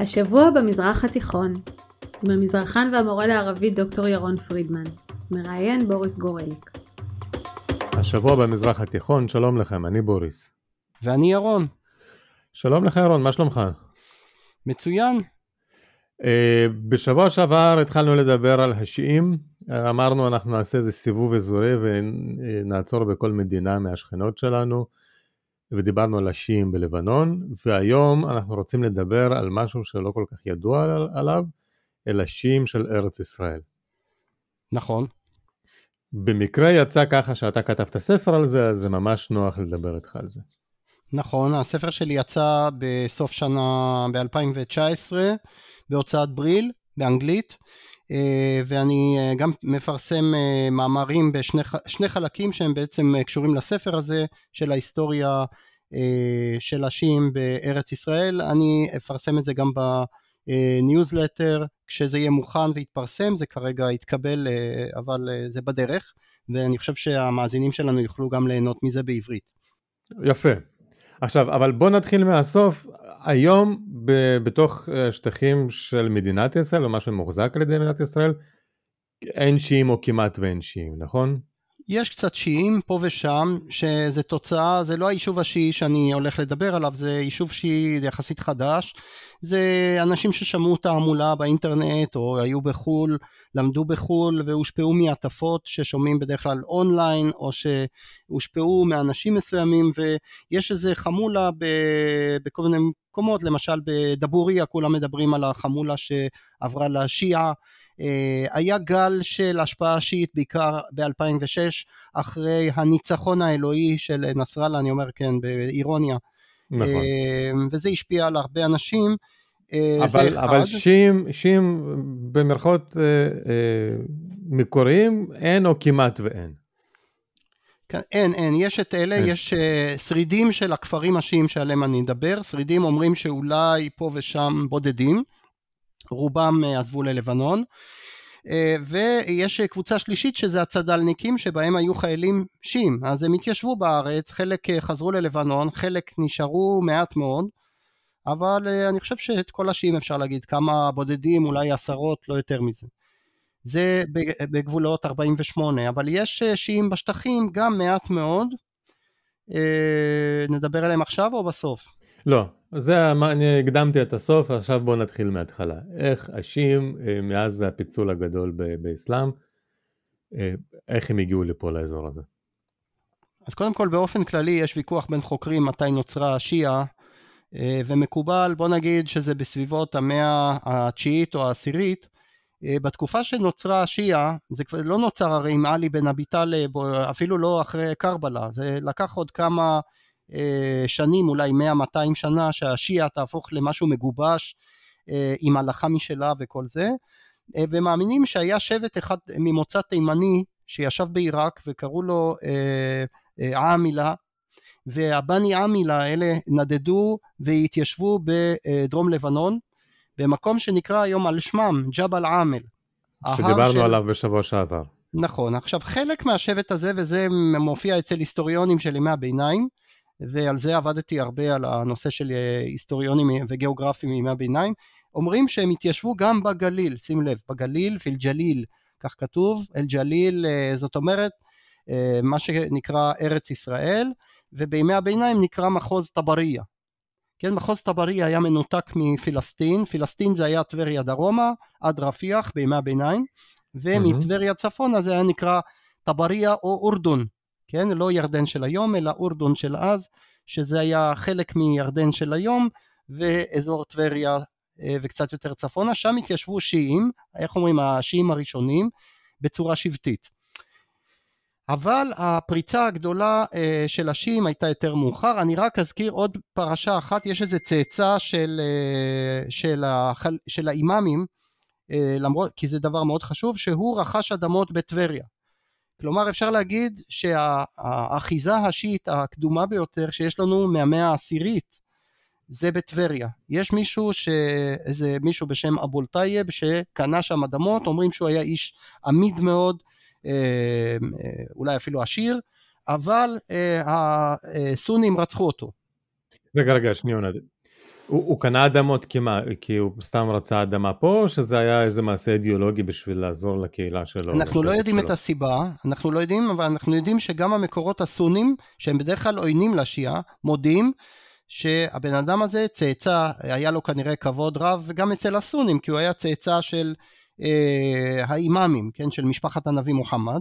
השבוע במזרח התיכון, עם המזרחן והמורה לערבית דוקטור ירון פרידמן, מראיין בוריס גורליק. השבוע במזרח התיכון, שלום לכם, אני בוריס. ואני ירון. שלום לך ירון, מה שלומך? מצוין. Uh, בשבוע שעבר התחלנו לדבר על השיעים, אמרנו אנחנו נעשה איזה סיבוב אזורי ונעצור בכל מדינה מהשכנות שלנו, ודיברנו על השיעים בלבנון, והיום אנחנו רוצים לדבר על משהו שלא כל כך ידוע עליו, אלא שיעים של ארץ ישראל. נכון. במקרה יצא ככה שאתה כתבת ספר על זה, אז זה ממש נוח לדבר איתך על זה. נכון, הספר שלי יצא בסוף שנה ב-2019 בהוצאת בריל באנגלית, ואני אה, גם מפרסם אה, מאמרים בשני חלקים שהם בעצם קשורים לספר הזה של ההיסטוריה של השיעים בארץ ישראל. אני אפרסם את זה גם בניוזלטר כשזה יהיה מוכן ויתפרסם, זה כרגע יתקבל אבל זה בדרך, ואני חושב שהמאזינים שלנו יוכלו גם ליהנות מזה בעברית. יפה. עכשיו, אבל בוא נתחיל מהסוף. היום ב- בתוך אה, שטחים של מדינת ישראל, או מה שמוחזק על ידי מדינת ישראל, אין שיעים או כמעט ואין שיעים, נכון? יש קצת שיעים פה ושם, שזה תוצאה, זה לא היישוב השיעי שאני הולך לדבר עליו, זה יישוב שיעי יחסית חדש. זה אנשים ששמעו תעמולה באינטרנט, או היו בחו"ל, למדו בחו"ל, והושפעו מהטפות ששומעים בדרך כלל אונליין, או שהושפעו מאנשים מסוימים, ויש איזה חמולה בכל מיני מקומות, למשל בדבוריה, כולם מדברים על החמולה שעברה לשיעה. אה, היה גל של השפעה שיעית בעיקר ב-2006 אחרי הניצחון האלוהי של נסראללה, אני אומר כן באירוניה. נכון. אה, וזה השפיע על הרבה אנשים. אה, אבל, אבל שיעים, שיעים במרכאות מקוריים אין או כמעט ואין. כן, אין, אין, יש את אלה, אין. יש uh, שרידים של הכפרים השיעים שעליהם אני אדבר, שרידים אומרים שאולי פה ושם בודדים, רובם אה, עזבו ללבנון. אה, ויש קבוצה שלישית שזה הצד"לניקים שבהם היו חיילים שיעים. אז הם התיישבו בארץ חלק אה, חזרו ללבנון חלק נשארו מעט מאוד אבל אני חושב שאת כל השיעים אפשר להגיד. כמה בודדים אולי עשרות לא יותר מזה. זה בגבולות 48 אבל יש שיעים בשטחים גם מעט מאוד. נדבר עליהם עכשיו או בסוף? לא, זה, אני הקדמתי את הסוף, עכשיו בואו נתחיל מההתחלה. איך השיעים, אה, מאז הפיצול הגדול באסלאם, אה, איך הם הגיעו לפה לאזור הזה? אז קודם כל באופן כללי יש ויכוח בין חוקרים מתי נוצרה השיעה, אה, ומקובל, בוא נגיד שזה בסביבות המאה התשיעית או העשירית, בתקופה שנוצרה השיעה, זה כבר לא נוצר הרי עם עלי בן אבי טלב, אפילו לא אחרי קרבלה, זה לקח עוד כמה שנים, אולי 100-200 שנה, שהשיעה תהפוך למשהו מגובש אה, עם הלכה משלה וכל זה, אה, ומאמינים שהיה שבט אחד ממוצא תימני שישב בעיראק וקראו לו עמילה, והבני עמילה האלה נדדו והתיישבו בדרום לבנון, במקום שנקרא היום על שמם, ג'בל עמל. שדיברנו של... עליו בשבוע שעבר. נכון, עכשיו חלק מהשבט הזה, וזה מופיע אצל היסטוריונים של ימי הביניים, ועל זה עבדתי הרבה על הנושא של אה, היסטוריונים וגיאוגרפים מימי הביניים, אומרים שהם התיישבו גם בגליל, שים לב, בגליל, פיל ג'ליל, כך כתוב, אל ג'ליל, אה, זאת אומרת, אה, מה שנקרא ארץ ישראל, ובימי הביניים נקרא מחוז טבריה. כן, מחוז טבריה היה מנותק מפלסטין, פלסטין זה היה טבריה דרומה עד רפיח בימי הביניים, ומטבריה צפונה זה היה נקרא טבריה או אורדון, כן? לא ירדן של היום אלא אורדון של אז, שזה היה חלק מירדן של היום ואזור טבריה אה, וקצת יותר צפונה, שם התיישבו שיעים, איך אומרים השיעים הראשונים, בצורה שבטית. אבל הפריצה הגדולה אה, של השיעים הייתה יותר מאוחר, אני רק אזכיר עוד פרשה אחת, יש איזה צאצא של, אה, של, של האימאמים, למרות, כי זה דבר מאוד חשוב, שהוא רכש אדמות בטבריה. כלומר אפשר להגיד שהאחיזה השיעית הקדומה ביותר שיש לנו מהמאה העשירית זה בטבריה. יש מישהו, ש... איזה מישהו בשם אבול טייב שקנה שם אדמות, אומרים שהוא היה איש אמיד מאוד, אה, אה, אולי אפילו עשיר, אבל אה, הסונים רצחו אותו. רגע, רגע, שנייה, הוא, הוא קנה אדמות כי מה? כי הוא סתם רצה אדמה פה, או שזה היה איזה מעשה אידיאולוגי בשביל לעזור לקהילה שלו? אנחנו לא יודעים שלו? את הסיבה, אנחנו לא יודעים, אבל אנחנו יודעים שגם המקורות הסונים, שהם בדרך כלל עוינים לשיעה, מודים שהבן אדם הזה צאצא, היה לו כנראה כבוד רב, וגם אצל הסונים, כי הוא היה צאצא של אה, האימאמים, כן, של משפחת הנביא מוחמד.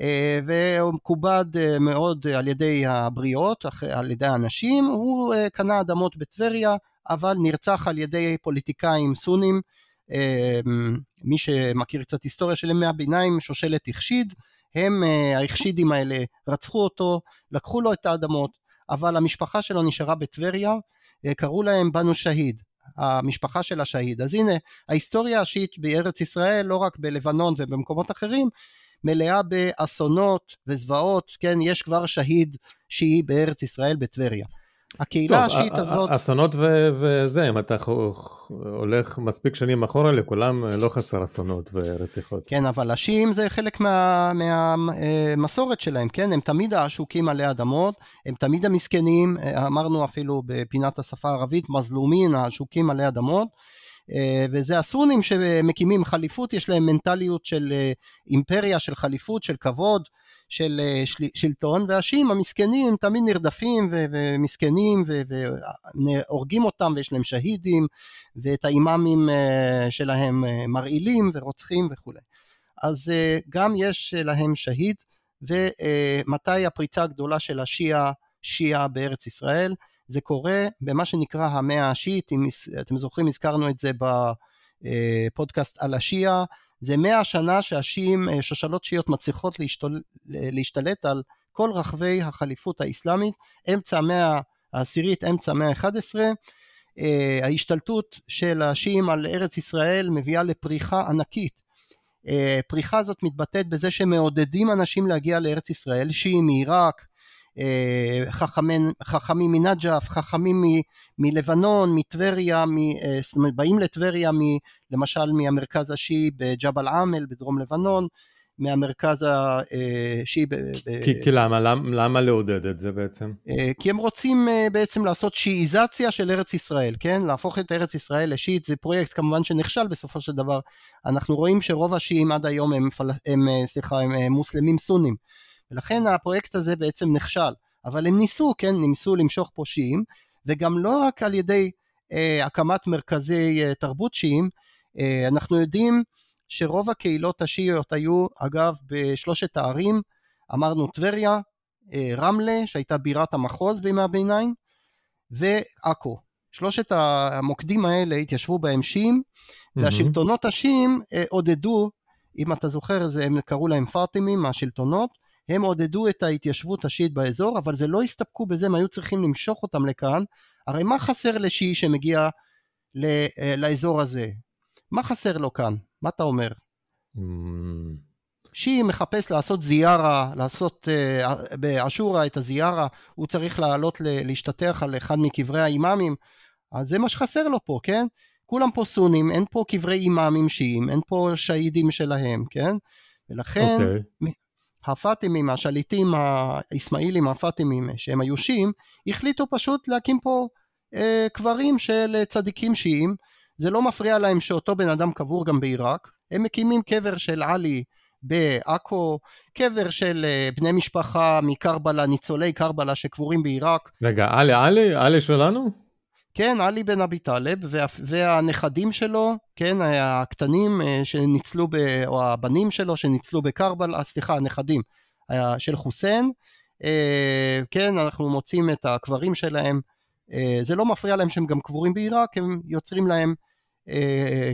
אה, והוא מכובד אה, מאוד על ידי הבריות, על ידי האנשים, הוא אה, קנה אדמות בטבריה, אבל נרצח על ידי פוליטיקאים סונים, מי שמכיר קצת היסטוריה של ימי הביניים, שושלת החשיד, הם, היחשידים האלה, רצחו אותו, לקחו לו את האדמות, אבל המשפחה שלו נשארה בטבריה, קראו להם בנו שהיד, המשפחה של השהיד. אז הנה, ההיסטוריה השיעית בארץ ישראל, לא רק בלבנון ובמקומות אחרים, מלאה באסונות וזוועות, כן, יש כבר שהיד שיעי בארץ ישראל בטבריה. הקהילה טוב, השיעית הזאת... אסונות ו- וזה, אם אתה הולך מספיק שנים אחורה, לכולם לא חסר אסונות ורציחות. כן, אבל השיעים זה חלק מהמסורת מה, שלהם, כן? הם תמיד העשוקים עלי אדמות, הם תמיד המסכנים, אמרנו אפילו בפינת השפה הערבית, מזלומין, העשוקים עלי אדמות. אה, וזה הסונים שמקימים חליפות, יש להם מנטליות של אה, אימפריה, של חליפות, של כבוד, של אה, של, שלטון, והשיעים המסכנים תמיד נרדפים ומסכנים והורגים אותם ויש להם שהידים ואת האימאמים שלהם מרעילים ורוצחים וכולי. אז גם יש להם שהיד ומתי הפריצה הגדולה של השיעה, שיעה בארץ ישראל? זה קורה במה שנקרא המאה השיעית, אם אתם זוכרים הזכרנו את זה בפודקאסט על השיעה, זה מאה שנה שהשיעים, אה, שושלות שיעיות מצליחות להשתול, להשתלט על כל רחבי החליפות האסלאמית, אמצע המאה העשירית, אמצע המאה ה-11, אה, ההשתלטות של השיעים על ארץ ישראל מביאה לפריחה ענקית. אה, פריחה הזאת מתבטאת בזה שמעודדים אנשים להגיע לארץ ישראל, שיעים מעיראק, אה, חכמים, חכמים מנג'ף, חכמים מ, מלבנון, מטבריה, מ, אה, זאת אומרת באים לטבריה מ, למשל מהמרכז השיעי בג'בל עמל בדרום לבנון, מהמרכז השיעי ב... כי, ב... כי למה? למה? למה לעודד את זה בעצם? אה, כי הם רוצים בעצם לעשות שיעיזציה של ארץ ישראל, כן? להפוך את ארץ ישראל לשיעית, זה פרויקט כמובן שנכשל בסופו של דבר. אנחנו רואים שרוב השיעים עד היום הם, הם, הם, סליחה, הם מוסלמים סונים. ולכן הפרויקט הזה בעצם נכשל. אבל הם ניסו, כן, ניסו למשוך פה שיעים, וגם לא רק על ידי אה, הקמת מרכזי אה, תרבות שיעים, אה, אנחנו יודעים שרוב הקהילות השיעיות היו אגב בשלושת הערים, אמרנו טבריה, אה, רמלה שהייתה בירת המחוז בימי הביניים, ועכו. שלושת המוקדים האלה התיישבו בהם שיעים, mm-hmm. והשלטונות השיעים אה, עודדו, אם אתה זוכר, הם קראו להם פאטימים, השלטונות, הם עודדו את ההתיישבות השיעית באזור, אבל זה לא הסתפקו בזה, הם היו צריכים למשוך אותם לכאן. הרי מה חסר לשיעי שמגיע אה, לאזור הזה? מה חסר לו כאן? מה אתה אומר? Mm. שיעי מחפש לעשות זיארה, לעשות uh, באשורה את הזיארה, הוא צריך לעלות להשתטח על אחד מקברי האימאמים, אז זה מה שחסר לו פה, כן? כולם פה סונים, אין פה קברי אימאמים שיעים, אין פה שהידים שלהם, כן? ולכן okay. הפאטימים, השליטים האסמאעילים הפאטימים שהם היו שיעים, החליטו פשוט להקים פה אה, קברים של צדיקים שיעים, זה לא מפריע להם שאותו בן אדם קבור גם בעיראק, הם מקימים קבר של עלי בעכו, קבר של אה, בני משפחה מקרבלה, ניצולי קרבלה שקבורים בעיראק. רגע, עלי, עלי, עלי שלנו? כן, עלי בן אבי טלב וה, והנכדים שלו, כן, הקטנים אה, שניצלו, ב, או הבנים שלו שניצלו בקרבל, אה, סליחה, הנכדים של חוסיין, אה, כן, אנחנו מוצאים את הקברים שלהם, זה לא מפריע להם שהם גם קבורים בעיראק, הם יוצרים להם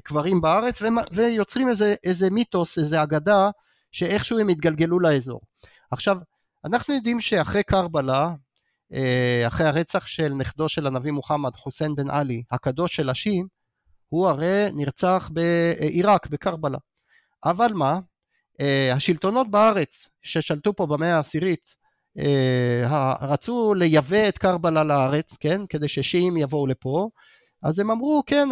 קברים בארץ ויוצרים איזה, איזה מיתוס, איזה אגדה, שאיכשהו הם יתגלגלו לאזור. עכשיו, אנחנו יודעים שאחרי קרבלה, אה, אחרי הרצח של נכדו של הנביא מוחמד, חוסיין בן עלי, הקדוש של השיעים, הוא הרי נרצח בעיראק, בקרבלה. אבל מה, אה, השלטונות בארץ ששלטו פה במאה העשירית אה, רצו לייבא את קרבלה לארץ, כן, כדי ששיעים יבואו לפה, אז הם אמרו, כן,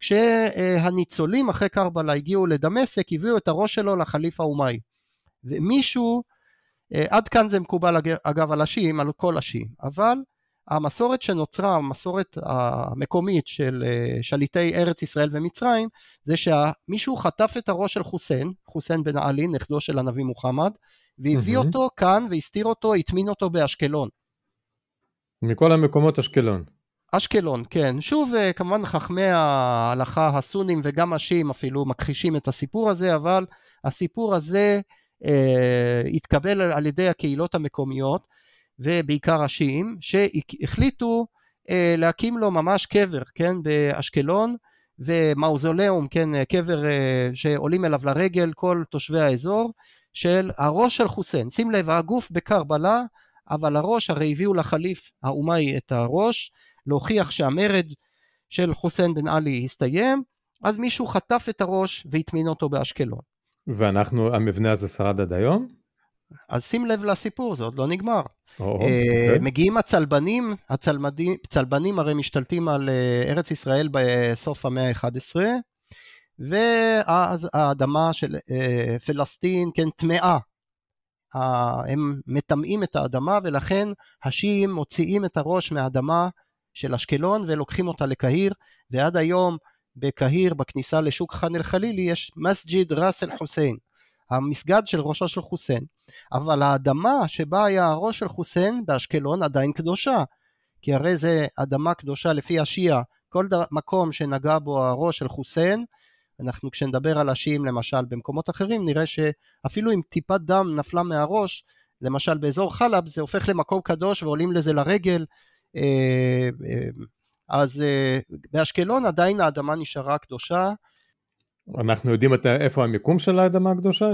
כשהניצולים אחרי קרבלה הגיעו לדמשק, הביאו את הראש שלו לחליף האומאי. ומישהו אה, עד כאן זה מקובל אגב על השיעים, על כל השיעים, אבל המסורת שנוצרה, המסורת המקומית של אה, שליטי ארץ ישראל ומצרים, זה שמישהו חטף את הראש של חוסיין, חוסיין בן עלי, נכדו של הנביא מוחמד, והביא mm-hmm. אותו כאן והסתיר אותו, הטמין אותו באשקלון. מכל המקומות אשקלון. אשקלון, כן. שוב, אה, כמובן חכמי ההלכה הסונים וגם השיעים אפילו מכחישים את הסיפור הזה, אבל הסיפור הזה אה, התקבל על ידי הקהילות המקומיות, ובעיקר השיעים, שהחליטו אה, להקים לו ממש קבר, כן, באשקלון, ומאוזוליאום, כן, קבר אה, שעולים אליו לרגל כל תושבי האזור, של הראש של חוסיין. שים לב, הגוף בקרבלה, אבל הראש, הרי הביאו לחליף האומאי את הראש, להוכיח שהמרד של חוסיין בן עלי הסתיים, אז מישהו חטף את הראש והטמין אותו באשקלון. ואנחנו, המבנה הזה שרד עד היום? אז שים לב לסיפור, זה עוד לא נגמר. Oh, okay. מגיעים הצלבנים, הצלבנים הרי משתלטים על אה, ארץ ישראל בסוף המאה ה-11, ואז האדמה של אה, פלסטין, כן, טמאה. הם מטמאים את האדמה ולכן השיעים מוציאים את הראש מהאדמה של אשקלון ולוקחים אותה לקהיר, ועד היום בקהיר, בכניסה לשוק חאן אל-חלילי, יש מסג'יד ראס אל-חוסיין, המסגד של ראשו של חוסיין. אבל האדמה שבה היה הראש של חוסיין באשקלון עדיין קדושה, כי הרי זה אדמה קדושה לפי השיעה, כל דר... מקום שנגע בו הראש של חוסיין, אנחנו כשנדבר על השיעים למשל במקומות אחרים, נראה שאפילו אם טיפת דם נפלה מהראש, למשל באזור חלב זה הופך למקום קדוש ועולים לזה לרגל, אה, אה, אז אה, באשקלון עדיין האדמה נשארה קדושה. אנחנו יודעים את, איפה המיקום של האדמה הקדושה?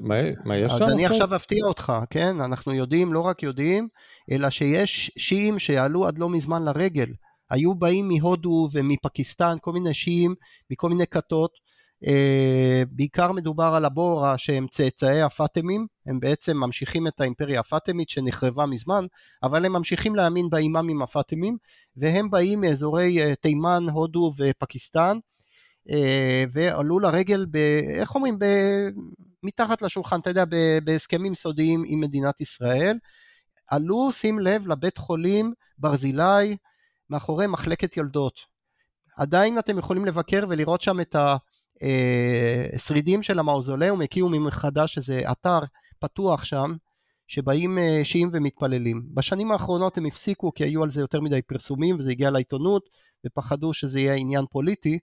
מה, מה יש אז שם? אז אני עכשיו אפתיע אותך, כן? אנחנו יודעים, לא רק יודעים, אלא שיש שיעים שיעלו עד לא מזמן לרגל. היו באים מהודו ומפקיסטן, כל מיני שיעים מכל מיני כתות, אה, בעיקר מדובר על הבורה שהם צאצאי הפאטמים, הם בעצם ממשיכים את האימפריה הפאטמית שנחרבה מזמן, אבל הם ממשיכים להאמין באימאמים הפאטמים, והם באים מאזורי אה, תימן, הודו ופקיסטן, אה, ועלו לרגל, ב, איך אומרים, ב, מתחת לשולחן, אתה יודע, בהסכמים סודיים עם מדינת ישראל, עלו, שים לב, לבית חולים ברזילי, מאחורי מחלקת יולדות. עדיין אתם יכולים לבקר ולראות שם את ה... שרידים של המאוזוליאום הקימו מחדש איזה אתר פתוח שם שבאים אה, שיעים ומתפללים. בשנים האחרונות הם הפסיקו כי היו על זה יותר מדי פרסומים וזה הגיע לעיתונות ופחדו שזה יהיה עניין פוליטי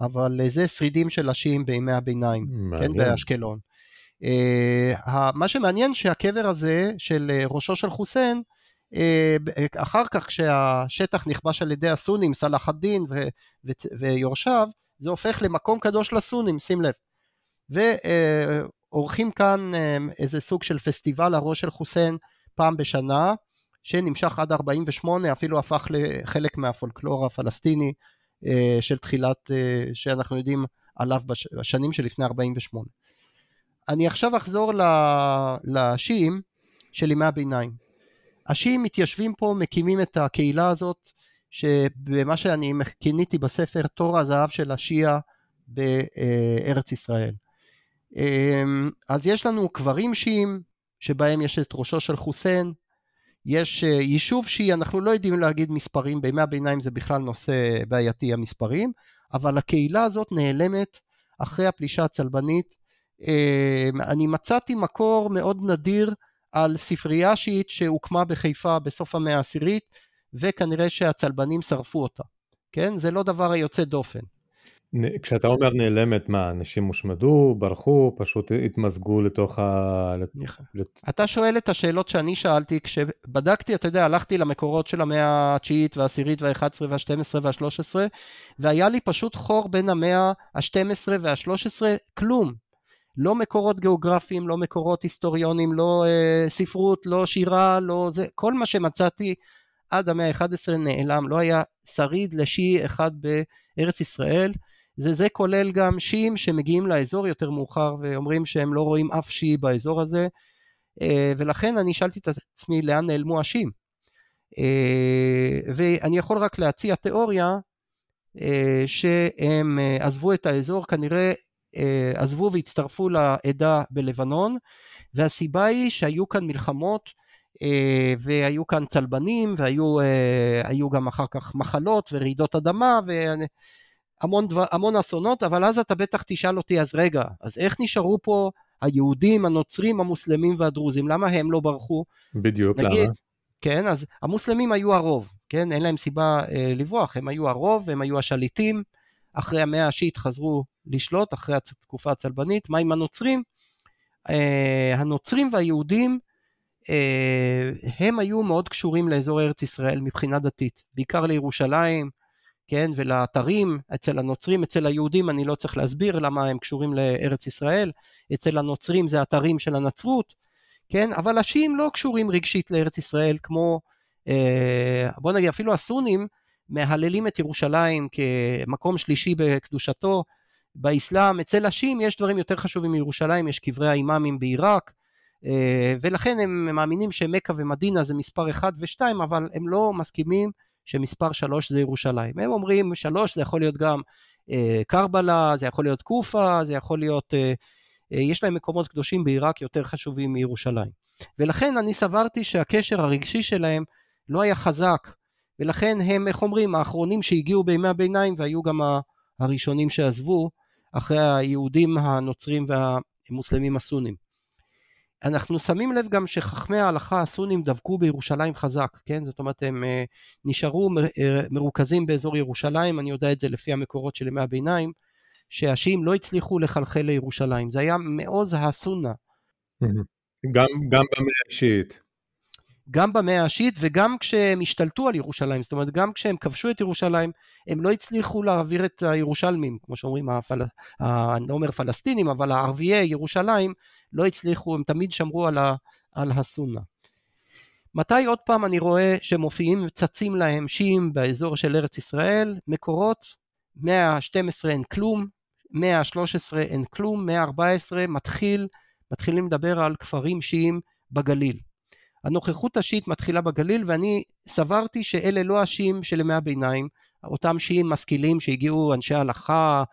אבל אה, זה שרידים של השיעים בימי הביניים, כן, באשקלון. מה שמעניין שהקבר הזה של ראשו של חוסיין אחר כך כשהשטח נכבש על ידי הסונים, סלאח א-דין ויורשיו, זה הופך למקום קדוש לסונים, שים לב. ועורכים כאן אה, איזה סוג של פסטיבל הראש של חוסיין פעם בשנה, שנמשך עד 48, אפילו הפך לחלק מהפולקלור הפלסטיני אה, של תחילת, אה, שאנחנו יודעים עליו בשנים שלפני 48. אני עכשיו אחזור לשיעים של ימי הביניים. השיעים מתיישבים פה, מקימים את הקהילה הזאת, שבמה שאני כיניתי בספר תור הזהב של השיעה בארץ ישראל. אמ, אז יש לנו קברים שיעים שבהם יש את ראשו של חוסיין, יש אה, יישוב שיעי, אנחנו לא יודעים להגיד מספרים, בימי הביניים זה בכלל נושא בעייתי המספרים, אבל הקהילה הזאת נעלמת אחרי הפלישה הצלבנית. אמ, אני מצאתי מקור מאוד נדיר על ספרייה שיעית שהוקמה בחיפה בסוף המאה העשירית, וכנראה שהצלבנים שרפו אותה, כן? זה לא דבר היוצא דופן. כשאתה אומר נעלמת, מה, אנשים הושמדו, ברחו, פשוט התמזגו לתוך ה... אתה שואל את השאלות שאני שאלתי, כשבדקתי, אתה יודע, הלכתי למקורות של המאה התשיעית והעשירית והאחת עשרה והשתים עשרה והשלוש עשרה, והיה לי פשוט חור בין המאה השתים עשרה והשלוש עשרה, כלום. לא מקורות גיאוגרפיים, לא מקורות היסטוריונים, לא אה, ספרות, לא שירה, לא זה, כל מה שמצאתי עד המאה ה-11 נעלם, לא היה שריד לשיעי אחד בארץ ישראל, וזה כולל גם שיעים שמגיעים לאזור יותר מאוחר ואומרים שהם לא רואים אף שיעי באזור הזה, אה, ולכן אני שאלתי את עצמי לאן נעלמו השיעים. אה, ואני יכול רק להציע תיאוריה אה, שהם עזבו את האזור, כנראה עזבו והצטרפו לעדה בלבנון, והסיבה היא שהיו כאן מלחמות והיו כאן צלבנים, והיו גם אחר כך מחלות ורעידות אדמה, והמון דבר, המון אסונות, אבל אז אתה בטח תשאל אותי, אז רגע, אז איך נשארו פה היהודים, הנוצרים, המוסלמים והדרוזים, למה הם לא ברחו? בדיוק, נגיד, למה? כן, אז המוסלמים היו הרוב, כן, אין להם סיבה אה, לברוח, הם היו הרוב, הם היו השליטים, אחרי המאה השיעית חזרו לשלוט, אחרי התקופה הצלבנית, מה עם הנוצרים? אה, הנוצרים והיהודים, אה, הם היו מאוד קשורים לאזור ארץ ישראל מבחינה דתית, בעיקר לירושלים, כן, ולאתרים, אצל הנוצרים, אצל היהודים אני לא צריך להסביר למה הם קשורים לארץ ישראל, אצל הנוצרים זה אתרים של הנצרות, כן, אבל השיעים לא קשורים רגשית לארץ ישראל כמו, אה, בוא נגיד אפילו הסונים מהללים את ירושלים כמקום שלישי בקדושתו באסלאם, אצל השיעים יש דברים יותר חשובים מירושלים, יש קברי האימאמים בעיראק, אה, ולכן הם מאמינים שמכה ומדינה זה מספר 1 ו-2, אבל הם לא מסכימים שמספר 3 זה ירושלים. הם אומרים 3 זה יכול להיות גם אה, קרבלה, זה יכול להיות קופה, זה יכול להיות... אה, אה, יש להם מקומות קדושים בעיראק יותר חשובים מירושלים. ולכן אני סברתי שהקשר הרגשי שלהם לא היה חזק, ולכן הם, איך אומרים, האחרונים שהגיעו בימי הביניים והיו גם הראשונים שעזבו אחרי היהודים הנוצרים והמוסלמים הסונים. אנחנו שמים לב גם שחכמי ההלכה הסונים דבקו בירושלים חזק, כן? זאת אומרת הם אה, נשארו אה, מרוכזים באזור ירושלים, אני יודע את זה לפי המקורות של ימי הביניים, שהשיעים לא הצליחו לחלחל לירושלים, זה היה מעוז הסונה. גם, גם במאה השיעית. גם במאה השיעית וגם כשהם השתלטו על ירושלים, זאת אומרת גם כשהם כבשו את ירושלים, הם לא הצליחו להעביר את הירושלמים, כמו שאומרים, הפל... אני לא אומר פלסטינים, אבל הערביי ירושלים לא הצליחו, הם תמיד שמרו על, ה... על הסונה. מתי עוד פעם אני רואה שמופיעים וצצים להם שיעים באזור של ארץ ישראל? מקורות, 112 אין כלום, 113 אין כלום, 114 מתחיל, מתחילים לדבר על כפרים שיעים בגליל. הנוכחות השיעית מתחילה בגליל ואני סברתי שאלה לא השיעים של ימי הביניים, אותם שיעים משכילים שהגיעו אנשי הלכה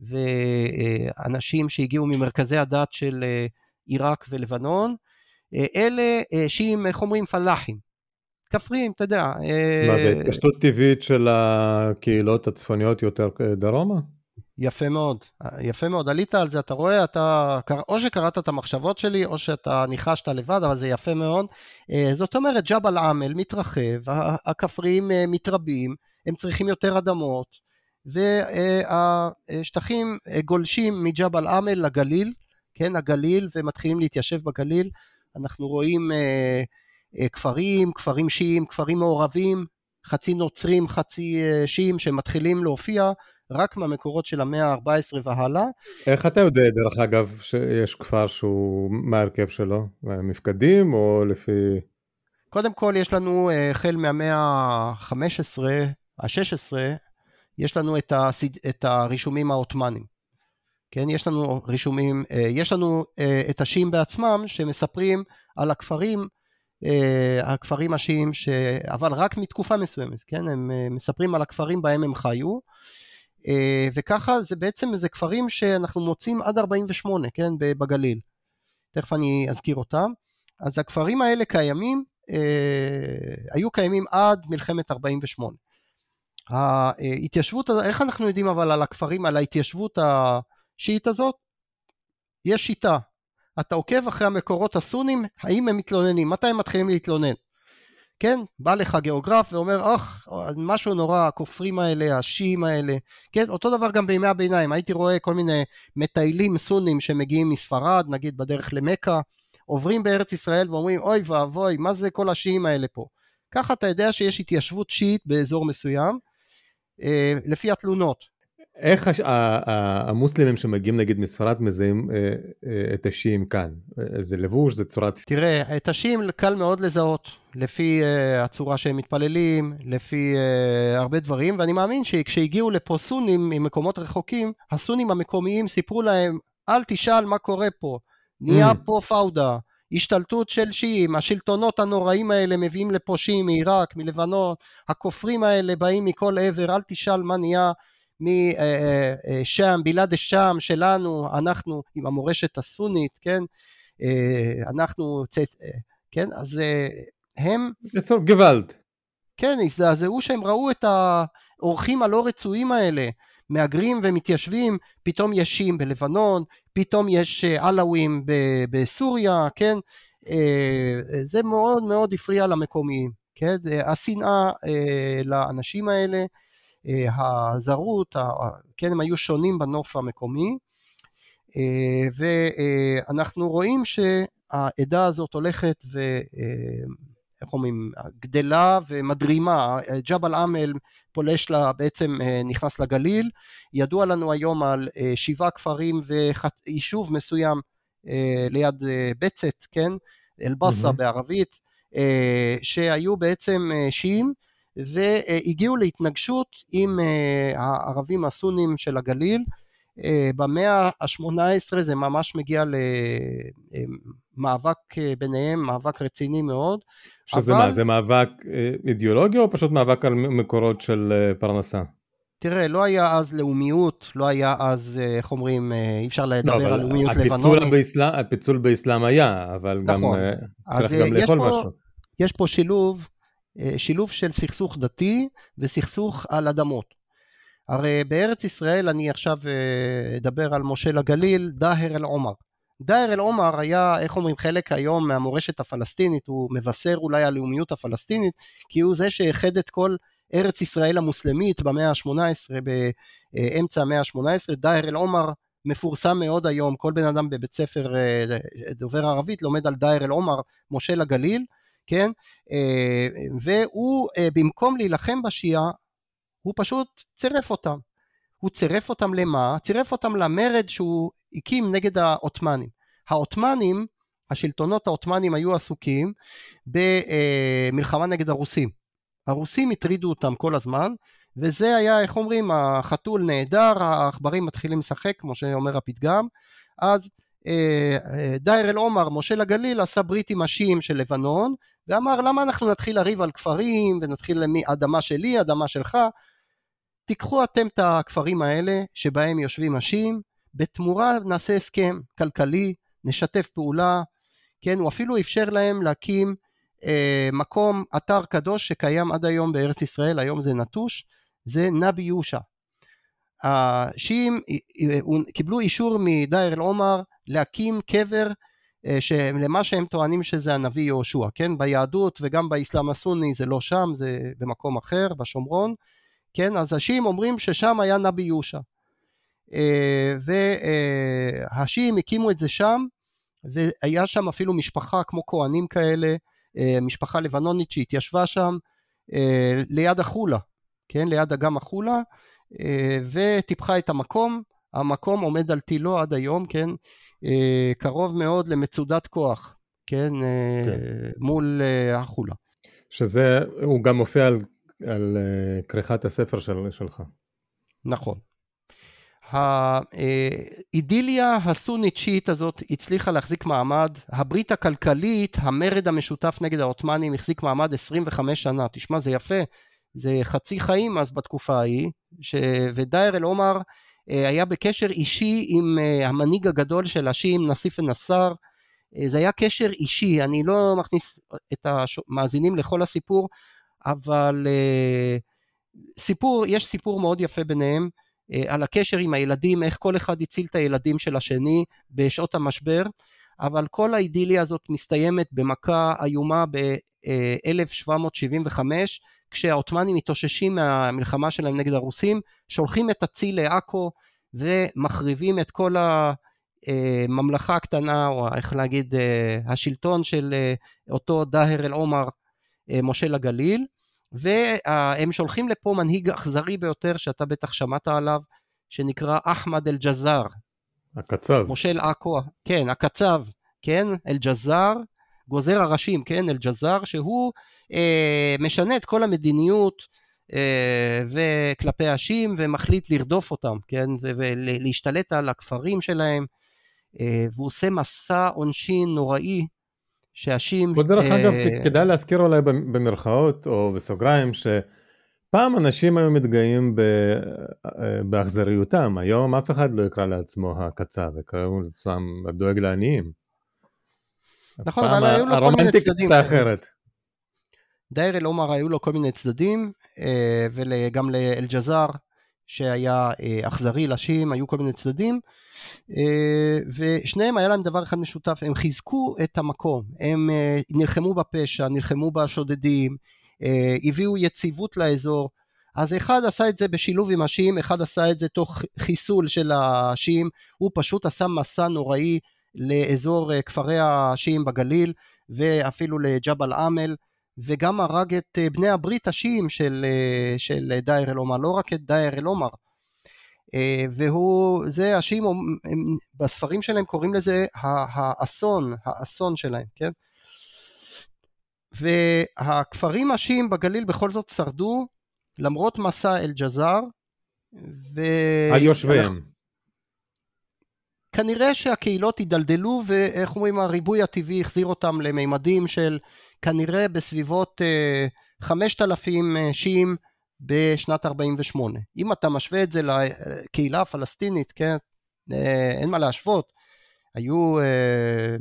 ואנשים שהגיעו ממרכזי הדת של אה, עיראק ולבנון, אה, אלה אה, שיעים, איך אומרים, פלאחים, כפריים, אתה יודע. מה זה התפשטות טבעית של הקהילות הצפוניות יותר דרומה? יפה מאוד, יפה מאוד, עלית על זה, אתה רואה, אתה, או שקראת את המחשבות שלי, או שאתה ניחשת לבד, אבל זה יפה מאוד. אה, זאת אומרת, ג'בל עמל מתרחב, הכפריים אה, מתרבים, הם צריכים יותר אדמות, והשטחים אה, גולשים מג'בל עמל לגליל, כן, הגליל, ומתחילים להתיישב בגליל. אנחנו רואים כפרים, כפרים שיעים, כפרים מעורבים, חצי נוצרים, חצי שיעים, שמתחילים להופיע. רק מהמקורות של המאה ה-14 והלאה. איך אתה יודע, דרך אגב, שיש כפר שהוא, מה ההרכב שלו? מפקדים או לפי... קודם כל יש לנו, אה, החל מהמאה ה-15, ה-16, יש לנו את, הסיד... את הרישומים העות'מאנים. כן, יש לנו רישומים, אה, יש לנו אה, את השיעים בעצמם שמספרים על הכפרים, הכפרים השיעים, ש... אבל רק מתקופה מסוימת, כן, הם מספרים על הכפרים בהם הם חיו. אה, וככה זה בעצם זה כפרים שאנחנו מוצאים עד 48, כן, בגליל. תכף אני אזכיר אותם. אז הכפרים האלה קיימים, אה, היו קיימים עד מלחמת 48. ההתיישבות, איך אנחנו יודעים אבל על הכפרים, על ההתיישבות השיעית הזאת? יש שיטה. אתה עוקב אחרי המקורות הסונים, האם הם מתלוננים, מתי הם מתחילים להתלונן. כן, בא לך גיאוגרף ואומר, אוח, משהו נורא, הכופרים האלה, השיעים האלה, כן, אותו דבר גם בימי הביניים, הייתי רואה כל מיני מטיילים סונים שמגיעים מספרד, נגיד בדרך למכה, עוברים בארץ ישראל ואומרים, אוי ואבוי, מה זה כל השיעים האלה פה? ככה אתה יודע שיש התיישבות שיעית באזור מסוים, אה, לפי התלונות. איך הש... המוסלמים שמגיעים נגיד מספרד מזהים אה, אה, את השיעים כאן? זה לבוש, זה צורת... תראה, את השיעים קל מאוד לזהות, לפי uh, הצורה שהם מתפללים, לפי uh, הרבה דברים, ואני מאמין שכשהגיעו לפה סונים ממקומות רחוקים, הסונים המקומיים סיפרו להם, אל תשאל מה קורה פה, נהיה mm. פה פאודה, השתלטות של שיעים, השלטונות הנוראים האלה מביאים לפה שיעים מעיראק, מלבנון, הכופרים האלה באים מכל עבר, אל תשאל מה נהיה משם, אה, בלעד א-שם שלנו, אנחנו עם המורשת הסונית, כן, אנחנו כן, אז הם... בקיצור, גוואלד. כן, הזדעזעו שהם ראו את האורחים הלא רצויים האלה, מהגרים ומתיישבים, פתאום יש שיעים בלבנון, פתאום יש עלאווים בסוריה, כן? זה מאוד מאוד הפריע למקומיים, כן? השנאה לאנשים האלה, הזרות, כן, הם היו שונים בנוף המקומי, ואנחנו רואים שהעדה הזאת הולכת ו... איך אומרים, גדלה ומדרימה, ג'בל עמל פולש לה, בעצם נכנס לגליל, ידוע לנו היום על שבעה כפרים ויישוב מסוים ליד בצת, כן, אל-בסה mm-hmm. בערבית, שהיו בעצם שיעים והגיעו להתנגשות עם הערבים הסונים של הגליל, במאה ה-18 זה ממש מגיע למאבק ביניהם, מאבק רציני מאוד. שזה אבל... מה, זה מאבק אידיאולוגי או פשוט מאבק על מקורות של פרנסה? תראה, לא היה אז לאומיות, לא היה אז, איך אומרים, אי אפשר לדבר לא, על לאומיות לבנונית. הפיצול באסלאם היה, אבל נכון. גם צריך גם לאכול פה, משהו. יש פה שילוב, שילוב של סכסוך דתי וסכסוך על אדמות. הרי בארץ ישראל אני עכשיו אדבר על משה לגליל, דאהר אל עומר. דאהר אל עומר היה, איך אומרים, חלק היום מהמורשת הפלסטינית, הוא מבשר אולי הלאומיות הפלסטינית, כי הוא זה שאיחד את כל ארץ ישראל המוסלמית במאה ה-18, באמצע המאה ה-18, דאהר אל עומר מפורסם מאוד היום, כל בן אדם בבית ספר דובר ערבית לומד על דאהר אל עומר, משה לגליל, כן? והוא במקום להילחם בשיעה הוא פשוט צירף אותם. הוא צירף אותם למה? צירף אותם למרד שהוא הקים נגד העות'מאנים. העות'מאנים, השלטונות העות'מאנים היו עסוקים במלחמה נגד הרוסים. הרוסים הטרידו אותם כל הזמן, וזה היה, איך אומרים, החתול נהדר, העכברים מתחילים לשחק, כמו שאומר הפתגם, אז אה, אה, דייר אל עומר, משה לגליל, עשה ברית עם השיעים של לבנון, ואמר למה אנחנו נתחיל לריב על כפרים ונתחיל למי אדמה שלי, אדמה שלך, תיקחו אתם את הכפרים האלה שבהם יושבים השיעים, בתמורה נעשה הסכם כלכלי, נשתף פעולה, כן, הוא אפילו אפשר להם להקים אה, מקום, אתר קדוש שקיים עד היום בארץ ישראל, היום זה נטוש, זה נבי יושע. השיעים אה, אה, קיבלו אישור מדייר אל עומר להקים קבר למה שהם טוענים שזה הנביא יהושע, כן? ביהדות וגם באסלאם הסוני זה לא שם, זה במקום אחר, בשומרון, כן? אז השיעים אומרים ששם היה נבי יושע. אה, והשיעים הקימו את זה שם, והיה שם אפילו משפחה כמו כהנים כאלה, אה, משפחה לבנונית שהתיישבה שם ליד החולה, כן? ליד אגם החולה, וטיפחה את המקום, המקום עומד על תילו עד היום, כן? אה, קרוב מאוד למצודת כוח, כן, אה, כן. מול אה, החולה. שזה, הוא גם מופיע על, על כריכת הספר של, שלך. נכון. האידיליה הסונית שיעית הזאת הצליחה להחזיק מעמד, הברית הכלכלית, המרד המשותף נגד העות'מאנים החזיק מעמד 25 שנה, תשמע זה יפה, זה חצי חיים אז בתקופה ההיא, ש... ודייר אל עומר היה בקשר אישי עם אה, המנהיג הגדול של השיעים, נסיף א-נסאר, אה, זה היה קשר אישי, אני לא מכניס את המאזינים לכל הסיפור, אבל סיפור, יש סיפור מאוד יפה ביניהם, על הקשר עם הילדים, איך כל אחד הציל את הילדים של השני בשעות המשבר, אבל כל האידיליה הזאת מסתיימת במכה איומה ב-1775, כשהעות'מאנים מתאוששים מהמלחמה שלהם נגד הרוסים, שולחים את הציל לעכו ומחריבים את כל הממלכה הקטנה, או איך להגיד, השלטון של אותו דאהר אל עומר, משה לגליל, והם שולחים לפה מנהיג אכזרי ביותר שאתה בטח שמעת עליו, שנקרא אחמד אל-ג'זאר. הקצב. מושל עכו, כן, הקצב, כן, אל-ג'זאר, גוזר הראשים, כן, אל-ג'זאר, שהוא אה, משנה את כל המדיניות אה, וכלפי השיעים ומחליט לרדוף אותם, כן, ולהשתלט על הכפרים שלהם, אה, והוא עושה מסע עונשין נוראי שהשיעים... דרך אגב, כדאי להזכיר אולי במרכאות או בסוגריים, שפעם אנשים היו מתגאים באכזריותם, היום אף אחד לא יקרא לעצמו הקצב, יקראו לעצמם הדואג לעניים. נכון, אבל היו לו כל מיני הרומנטיקה צדדים. הייתה אחרת. דייר אל עומר היו לו כל מיני צדדים, אה, וגם לאל-ג'זאר, שהיה אה, אכזרי לשיעים, היו כל מיני צדדים, אה, ושניהם היה להם דבר אחד משותף, הם חיזקו את המקום, הם נלחמו בפשע, נלחמו בשודדים, הביאו יציבות לאזור, אז אחד עשה את זה בשילוב עם השיעים, אחד עשה את זה תוך חיסול של השיעים, הוא פשוט עשה מסע נוראי לאזור כפרי השיעים בגליל, ואפילו לג'בל עמל, וגם הרג את אה, בני הברית השיעים של, אה, של דייר אל עומר, לא רק את דייר אל עומר. אה, והוא, זה השיעים, בספרים שלהם קוראים לזה האסון, האסון שלהם, כן? והכפרים השיעים בגליל בכל זאת שרדו, למרות מסע אל-ג'זאר. ו... על יושביהם. כנראה שהקהילות הידלדלו, ואיך אומרים, הריבוי הטבעי החזיר אותם למימדים של כנראה בסביבות 5,000 אה, שיעים בשנת 48. אם אתה משווה את זה לקהילה הפלסטינית, כן, אה, אין מה להשוות, היו אה,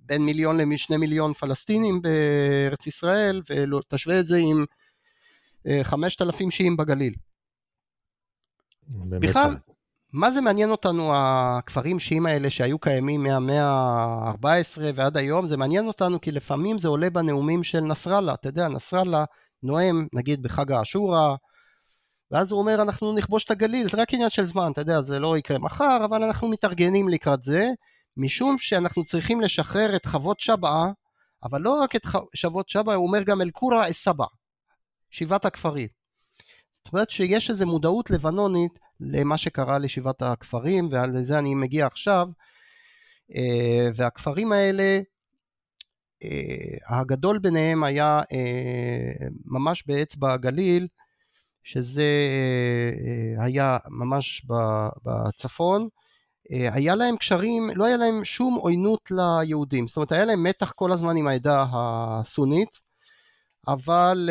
בין מיליון לשני מיליון פלסטינים בארץ ישראל, ותשווה את זה עם 5,000 שיעים בגליל. בכלל, מה זה מעניין אותנו הכפרים שיעים האלה שהיו קיימים מהמאה ה-14 ועד היום? זה מעניין אותנו כי לפעמים זה עולה בנאומים של נסראללה. אתה יודע, נסראללה נואם נגיד בחג האשורה, ואז הוא אומר אנחנו נכבוש את הגליל, זה רק עניין של זמן, אתה יודע, זה לא יקרה מחר, אבל אנחנו מתארגנים לקראת זה, משום שאנחנו צריכים לשחרר את חוות שבעה, אבל לא רק את חוות שבעה, הוא אומר גם אל-קורה א-סבע, שבעת הכפרים. זאת אומרת שיש איזו מודעות לבנונית למה שקרה לשבעת הכפרים, ולזה אני מגיע עכשיו. אה, והכפרים האלה, אה, הגדול ביניהם היה אה, ממש באצבע הגליל, שזה היה ממש בצפון. היה להם קשרים, לא היה להם שום עוינות ליהודים, זאת אומרת היה להם מתח כל הזמן עם העדה הסונית, אבל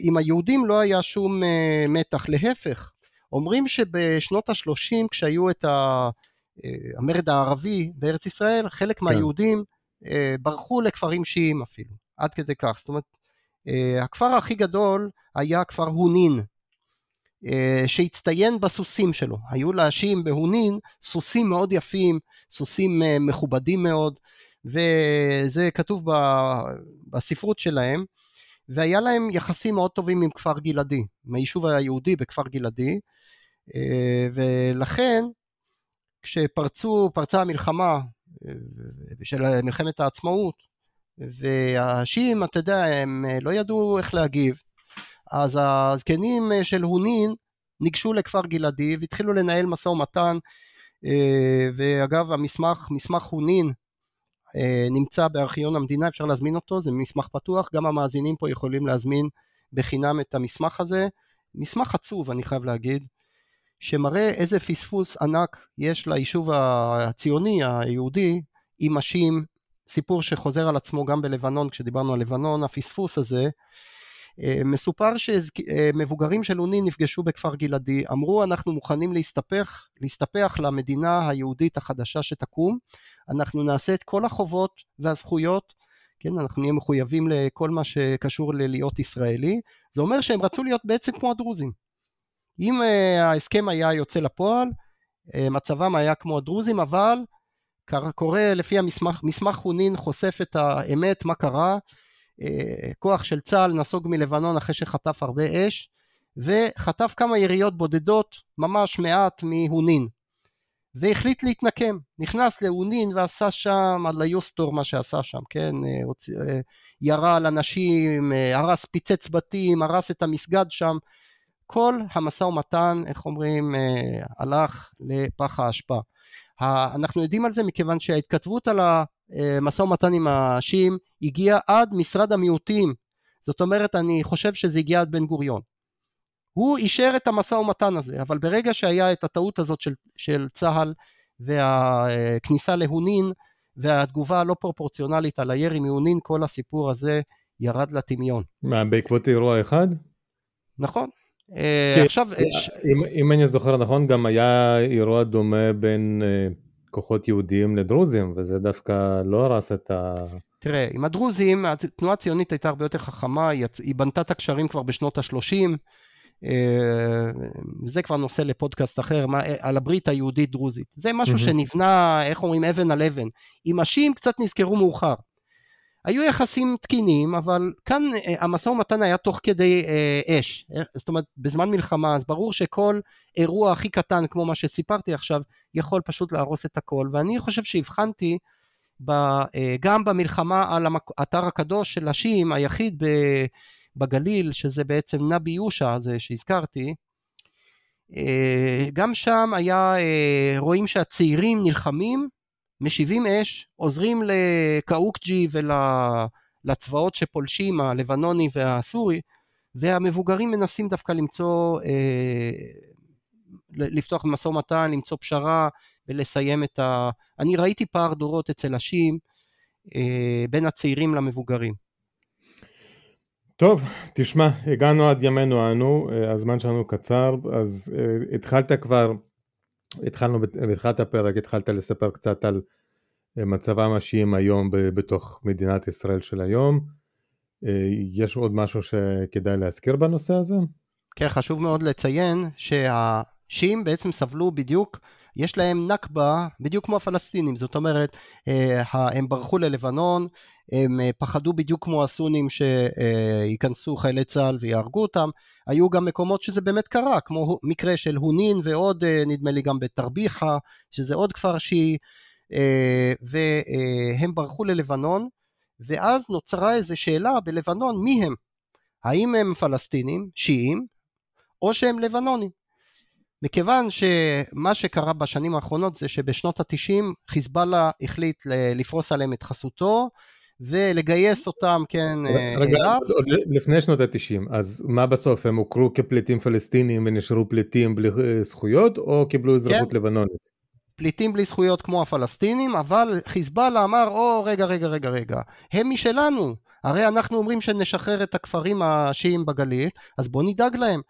עם היהודים לא היה שום מתח, להפך, אומרים שבשנות ה-30 כשהיו את אה, המרד הערבי בארץ ישראל, חלק כן. מהיהודים אה, ברחו לכפרים שיעים אפילו, עד כדי כך. זאת אומרת, אה, הכפר הכי גדול היה כפר הונין, שהצטיין בסוסים שלו. היו לשיעים בהונין סוסים מאוד יפים, סוסים מכובדים מאוד, וזה כתוב בספרות שלהם. והיה להם יחסים מאוד טובים עם כפר גלעדי, עם היישוב היהודי בכפר גלעדי, ולכן כשפרצו, פרצה המלחמה אה, של מלחמת העצמאות והשיעים, אתה יודע, הם אה, לא ידעו איך להגיב, אז הזקנים של הונין ניגשו לכפר גלעדי והתחילו לנהל משא ומתן ואגב המסמך, מסמך הונין נמצא בארכיון המדינה, אפשר להזמין אותו, זה מסמך פתוח, גם המאזינים פה יכולים להזמין בחינם את המסמך הזה, מסמך עצוב אני חייב להגיד, שמראה איזה פספוס ענק יש ליישוב הציוני היהודי עם השיעים, סיפור שחוזר על עצמו גם בלבנון, כשדיברנו על לבנון, הפספוס הזה. אה, מסופר שמבוגרים של אוני נפגשו בכפר גלעדי, אמרו אנחנו מוכנים להסתפח, להסתפח למדינה היהודית החדשה שתקום, אנחנו נעשה את כל החובות והזכויות, כן, אנחנו נהיה מחויבים לכל מה שקשור ללהיות ישראלי, זה אומר שהם רצו להיות בעצם כמו הדרוזים. אם uh, ההסכם היה יוצא לפועל, uh, מצבם היה כמו הדרוזים, אבל קורה לפי המסמך, מסמך חונין חושף את האמת, מה קרה, uh, כוח של צה"ל נסוג מלבנון אחרי שחטף הרבה אש, וחטף כמה יריות בודדות, ממש מעט מהונין, והחליט להתנקם, נכנס להונין ועשה שם, על היוסטור מה שעשה שם, כן, ירה על אנשים, הרס, פיצץ בתים, הרס את המסגד שם, כל המשא ומתן, איך אומרים, אה, הלך לפח האשפה. אנחנו יודעים על זה מכיוון שההתכתבות על המשא ומתן עם השיעים הגיעה עד משרד המיעוטים. זאת אומרת, אני חושב שזה הגיע עד בן גוריון. הוא אישר את המשא ומתן הזה, אבל ברגע שהיה את הטעות הזאת של, של צה"ל והכניסה להונין והתגובה הלא פרופורציונלית על הירי מהונין, כל הסיפור הזה ירד לטמיון. מה, בעקבות אירוע אחד? נכון, אה, עכשיו... אם, אם אני זוכר נכון, גם היה אירוע דומה בין אה, כוחות יהודיים לדרוזים, וזה דווקא לא הרס את ה... תראה, עם הדרוזים, התנועה הציונית הייתה הרבה יותר חכמה, היא, בנתה את הקשרים כבר בשנות ה-30, אה, זה כבר נושא לפודקאסט אחר, מה, על הברית היהודית-דרוזית. זה משהו mm-hmm. שנבנה, איך אומרים, אבן על אבן. עם השיעים קצת נזכרו מאוחר. היו יחסים תקינים, אבל כאן אה, המשא ומתן היה תוך כדי אה, אש. זאת אומרת, בזמן מלחמה, אז ברור שכל אירוע הכי קטן, כמו מה שסיפרתי עכשיו, יכול פשוט להרוס את הכל. ואני חושב שהבחנתי גם במלחמה על האתר הקדוש של השיעים, היחיד בגליל, שזה בעצם נבי יושע, זה שהזכרתי, אה, גם שם היה, אה, רואים שהצעירים נלחמים, משיבים אש, עוזרים לקאוקג'י ולצבאות שפולשים, הלבנוני והסורי, והמבוגרים מנסים דווקא למצוא, אה, לפתוח משא ומתן, למצוא פשרה ולסיים את ה... אני ראיתי פער דורות אצל השיעים בין הצעירים למבוגרים. טוב, תשמע, הגענו עד ימינו אנו, אה, הזמן שלנו קצר, אז uh, התחלת כבר, התחלנו בתחילת הפרק, התחלת לספר קצת על uh, מצבם השיעים היום בתוך מדינת ישראל של היום. Uh, יש עוד משהו שכדאי להזכיר בנושא הזה? כן, חשוב מאוד לציין שהשיעים בעצם סבלו בדיוק יש להם נכבה בדיוק כמו הפלסטינים, זאת אומרת, הם ברחו ללבנון, הם אה, פחדו בדיוק כמו הסונים שייכנסו חיילי צה"ל ויהרגו אותם, היו גם מקומות שזה באמת קרה, כמו מקרה של הונין ועוד אה, נדמה לי גם בתרביחה, שזה עוד כפר שיעי, אה, והם ברחו ללבנון, ואז נוצרה איזו שאלה בלבנון מי הם, האם הם פלסטינים, שיעים, או שהם לבנונים. מכיוון שמה שקרה בשנים האחרונות זה שבשנות התשעים חיזבאללה החליט לפרוס עליהם את חסותו ולגייס אותם, כן, רגע, אליו. עוד לפני שנות התשעים, אז מה בסוף, הם הוכרו כפליטים פלסטינים ונשארו פליטים בלי אה, זכויות, או קיבלו אזרחות כן. לבנונית? פליטים בלי זכויות כמו הפלסטינים, אבל חיזבאללה אמר, או רגע, רגע, רגע, רגע, הם משלנו, הרי אנחנו אומרים שנשחרר את הכפרים השיעים בגליל, אז בואו נדאג להם.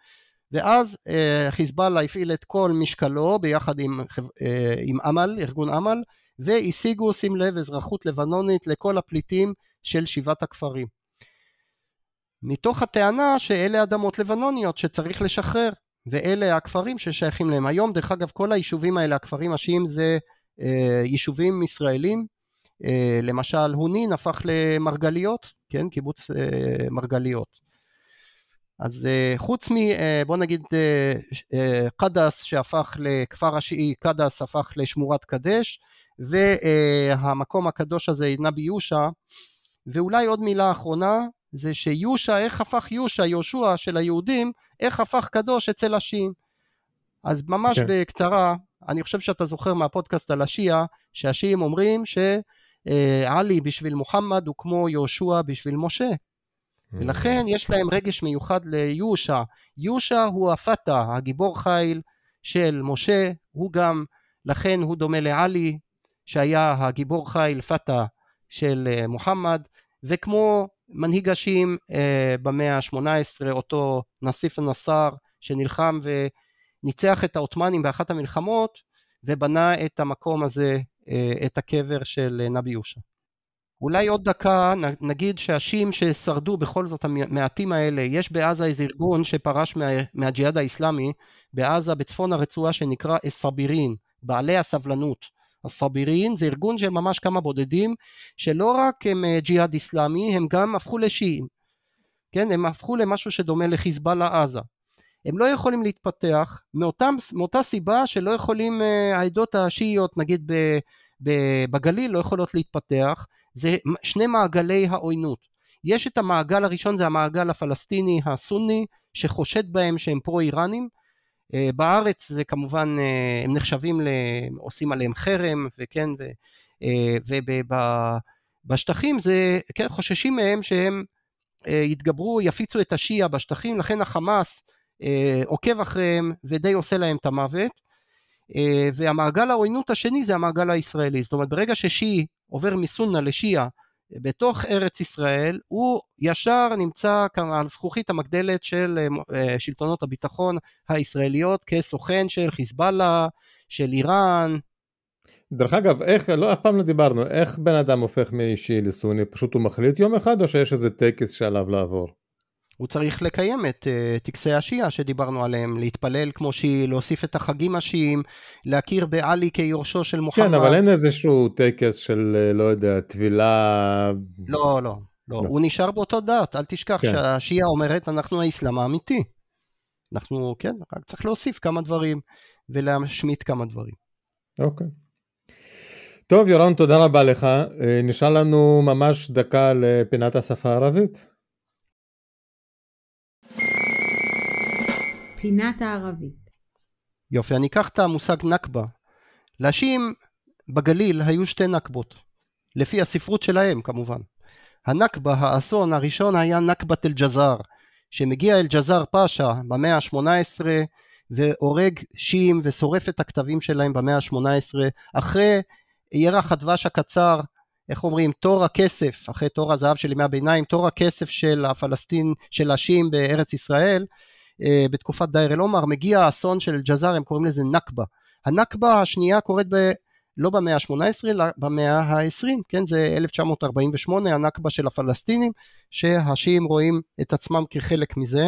ואז אה, חיזבאללה הפעיל את כל משקלו ביחד עם, אה, עם אמל, ארגון אמל, והשיגו, שים לב, אזרחות לבנונית לכל הפליטים של שבעת הכפרים. מתוך הטענה שאלה אדמות לבנוניות שצריך לשחרר, ואלה הכפרים ששייכים להם. היום, דרך אגב, כל היישובים האלה, הכפרים השיעים, זה אה, יישובים ישראלים. אה, למשל, הונין הפך למרגליות, כן, קיבוץ אה, מרגליות. אז uh, חוץ מ... uh, בוא נגיד uh, קדס שהפך לכפר השיעי, קדס הפך לשמורת קדש, והמקום הקדוש הזה נבי יושע, ואולי עוד מילה אחרונה, זה שיושע, איך הפך יושע, יהושע של היהודים, איך הפך קדוש אצל השיעים. אז ממש. כן. בקצרה, אני חושב שאתה זוכר מהפודקאסט על השיעה, שהשיעים אומרים שעלי בשביל מוחמד הוא כמו יהושע בשביל משה. ולכן יש להם רגש מיוחד ליושע. יושע הוא הפתא, הגיבור חיל של משה, הוא גם, לכן הוא דומה לעלי, שהיה הגיבור חיל פתא של אה, מוחמד, וכמו מנהיג השיעים אה, במאה ה-18, אותו נסיף א-נסאר, שנלחם וניצח את העות'מאנים באחת המלחמות, ובנה את המקום הזה, אה, את הקבר של נבי יושע. אולי עוד דקה נגיד שהשיעים ששרדו בכל זאת המעטים האלה, יש בעזה איזה ארגון שפרש מה, מהג'יהאד האיסלאמי בעזה בצפון הרצועה שנקרא א-סבירין, בעלי הסבלנות. הסבירין זה ארגון של ממש כמה בודדים שלא רק הם אה, ג'יהאד איסלאמי הם גם הפכו לשיעים, כן הם הפכו למשהו שדומה לחיזבאללה עזה. הם לא יכולים להתפתח מאותם, מאותה סיבה שלא יכולים אה, העדות השיעיות נגיד בגליל לא יכולות להתפתח זה שני מעגלי העוינות. יש את המעגל הראשון, זה המעגל הפלסטיני הסוני, שחושד בהם שהם פרו-איראנים. אה, בארץ זה כמובן, אה, הם נחשבים, ל... עושים עליהם חרם, וכן, ו... אה, ובשטחים זה, כן, חוששים מהם שהם יתגברו, יפיצו את השיעה בשטחים, לכן החמאס עוקב אחריהם ודי עושה להם את המוות. והמעגל העוינות השני זה המעגל הישראלי, זאת אומרת ברגע ששיעי עובר מסונה לשיעה בתוך ארץ ישראל, הוא ישר נמצא כאן על זכוכית המגדלת של אה, שלטונות הביטחון הישראליות כסוכן של חיזבאללה, של איראן. דרך אגב, איך, לא, אף פעם לא דיברנו, איך בן אדם הופך מאישי לסוני? פשוט הוא מחליט יום אחד או שיש איזה טקס שעליו לעבור? הוא צריך לקיים את uh, טקסי השיעה שדיברנו עליהם, להתפלל כמו שהיא, להוסיף את החגים השיעים, להכיר בעלי כיורשו של מוחמד. כן, אבל אין איזשהו טקס של, אה, לא יודע, טבילה... לא, לא, לא, לא. הוא נשאר באותו דת, אל תשכח כן. שהשיעה אומרת, אנחנו האסלאם האמיתי. אנחנו, כן, רק צריך להוסיף כמה דברים ולהשמיט כמה דברים. אוקיי. טוב, ירון, תודה רבה לך. אה, נשאר לנו ממש דקה לפינת השפה הערבית. פינת הערבית. יופי, אני אקח את המושג נכבה. לאשים בגליל היו שתי נכבות, לפי הספרות שלהם כמובן. הנכבה, האסון הראשון היה נכבת אל-ג'זאר, שמגיע אל-ג'זאר פאשה במאה ה-18 והורג שיעים ושורף את הכתבים שלהם במאה ה-18 אחרי ירח הדבש הקצר איך אומרים, תור הכסף, אחרי תור הזהב של ימי הביניים, תור הכסף של הפלסטין, של השיעים בארץ ישראל, בתקופת דייר אל עומר, מגיע האסון של ג'זאר, הם קוראים לזה נכבה. הנכבה השנייה קורית ב... לא במאה ה-18, אלא במאה ה-20, כן, זה 1948, הנכבה של הפלסטינים, שהשיעים רואים את עצמם כחלק מזה,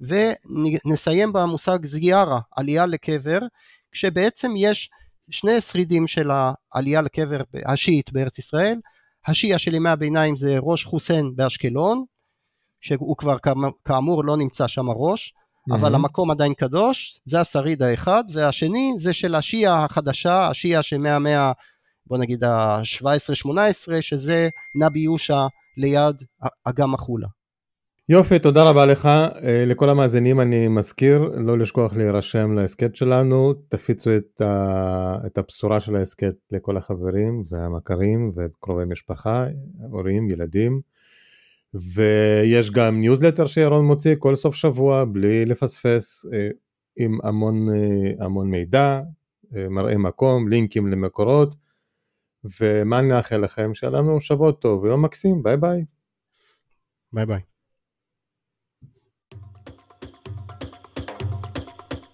ונסיים במושג זיארה, עלייה לקבר, כשבעצם יש שני שרידים של העלייה לקבר השיעית בארץ ישראל, השיעה של ימי הביניים זה ראש חוסיין באשקלון, שהוא כבר כאמור לא נמצא שם הראש, mm-hmm. אבל המקום עדיין קדוש, זה השריד האחד, והשני זה של השיעה החדשה, השיעה שמהמאה, בוא נגיד ה-17-18, שזה נבי יושע ליד אגם החולה. יופי, תודה רבה לך. אה, לכל המאזינים אני מזכיר לא לשכוח להירשם להסכת שלנו, תפיצו את, ה... את הבשורה של ההסכת לכל החברים והמכרים וקרובי משפחה, הורים, ילדים. ויש גם ניוזלטר שירון מוציא כל סוף שבוע בלי לפספס אה, עם המון, אה, המון מידע, מראה מקום, לינקים למקורות. ומה נאחל לכם? שיהיה לנו שבוע טוב ויום מקסים, ביי ביי. ביי ביי.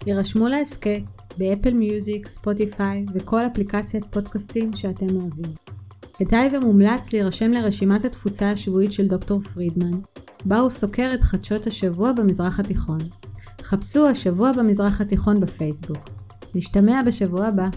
יירשמו להסכת באפל מיוזיק, ספוטיפיי וכל אפליקציית פודקאסטים שאתם אוהבים. כדאי ומומלץ להירשם לרשימת התפוצה השבועית של דוקטור פרידמן, בה הוא סוקר את חדשות השבוע במזרח התיכון. חפשו השבוע במזרח התיכון בפייסבוק. נשתמע בשבוע הבא.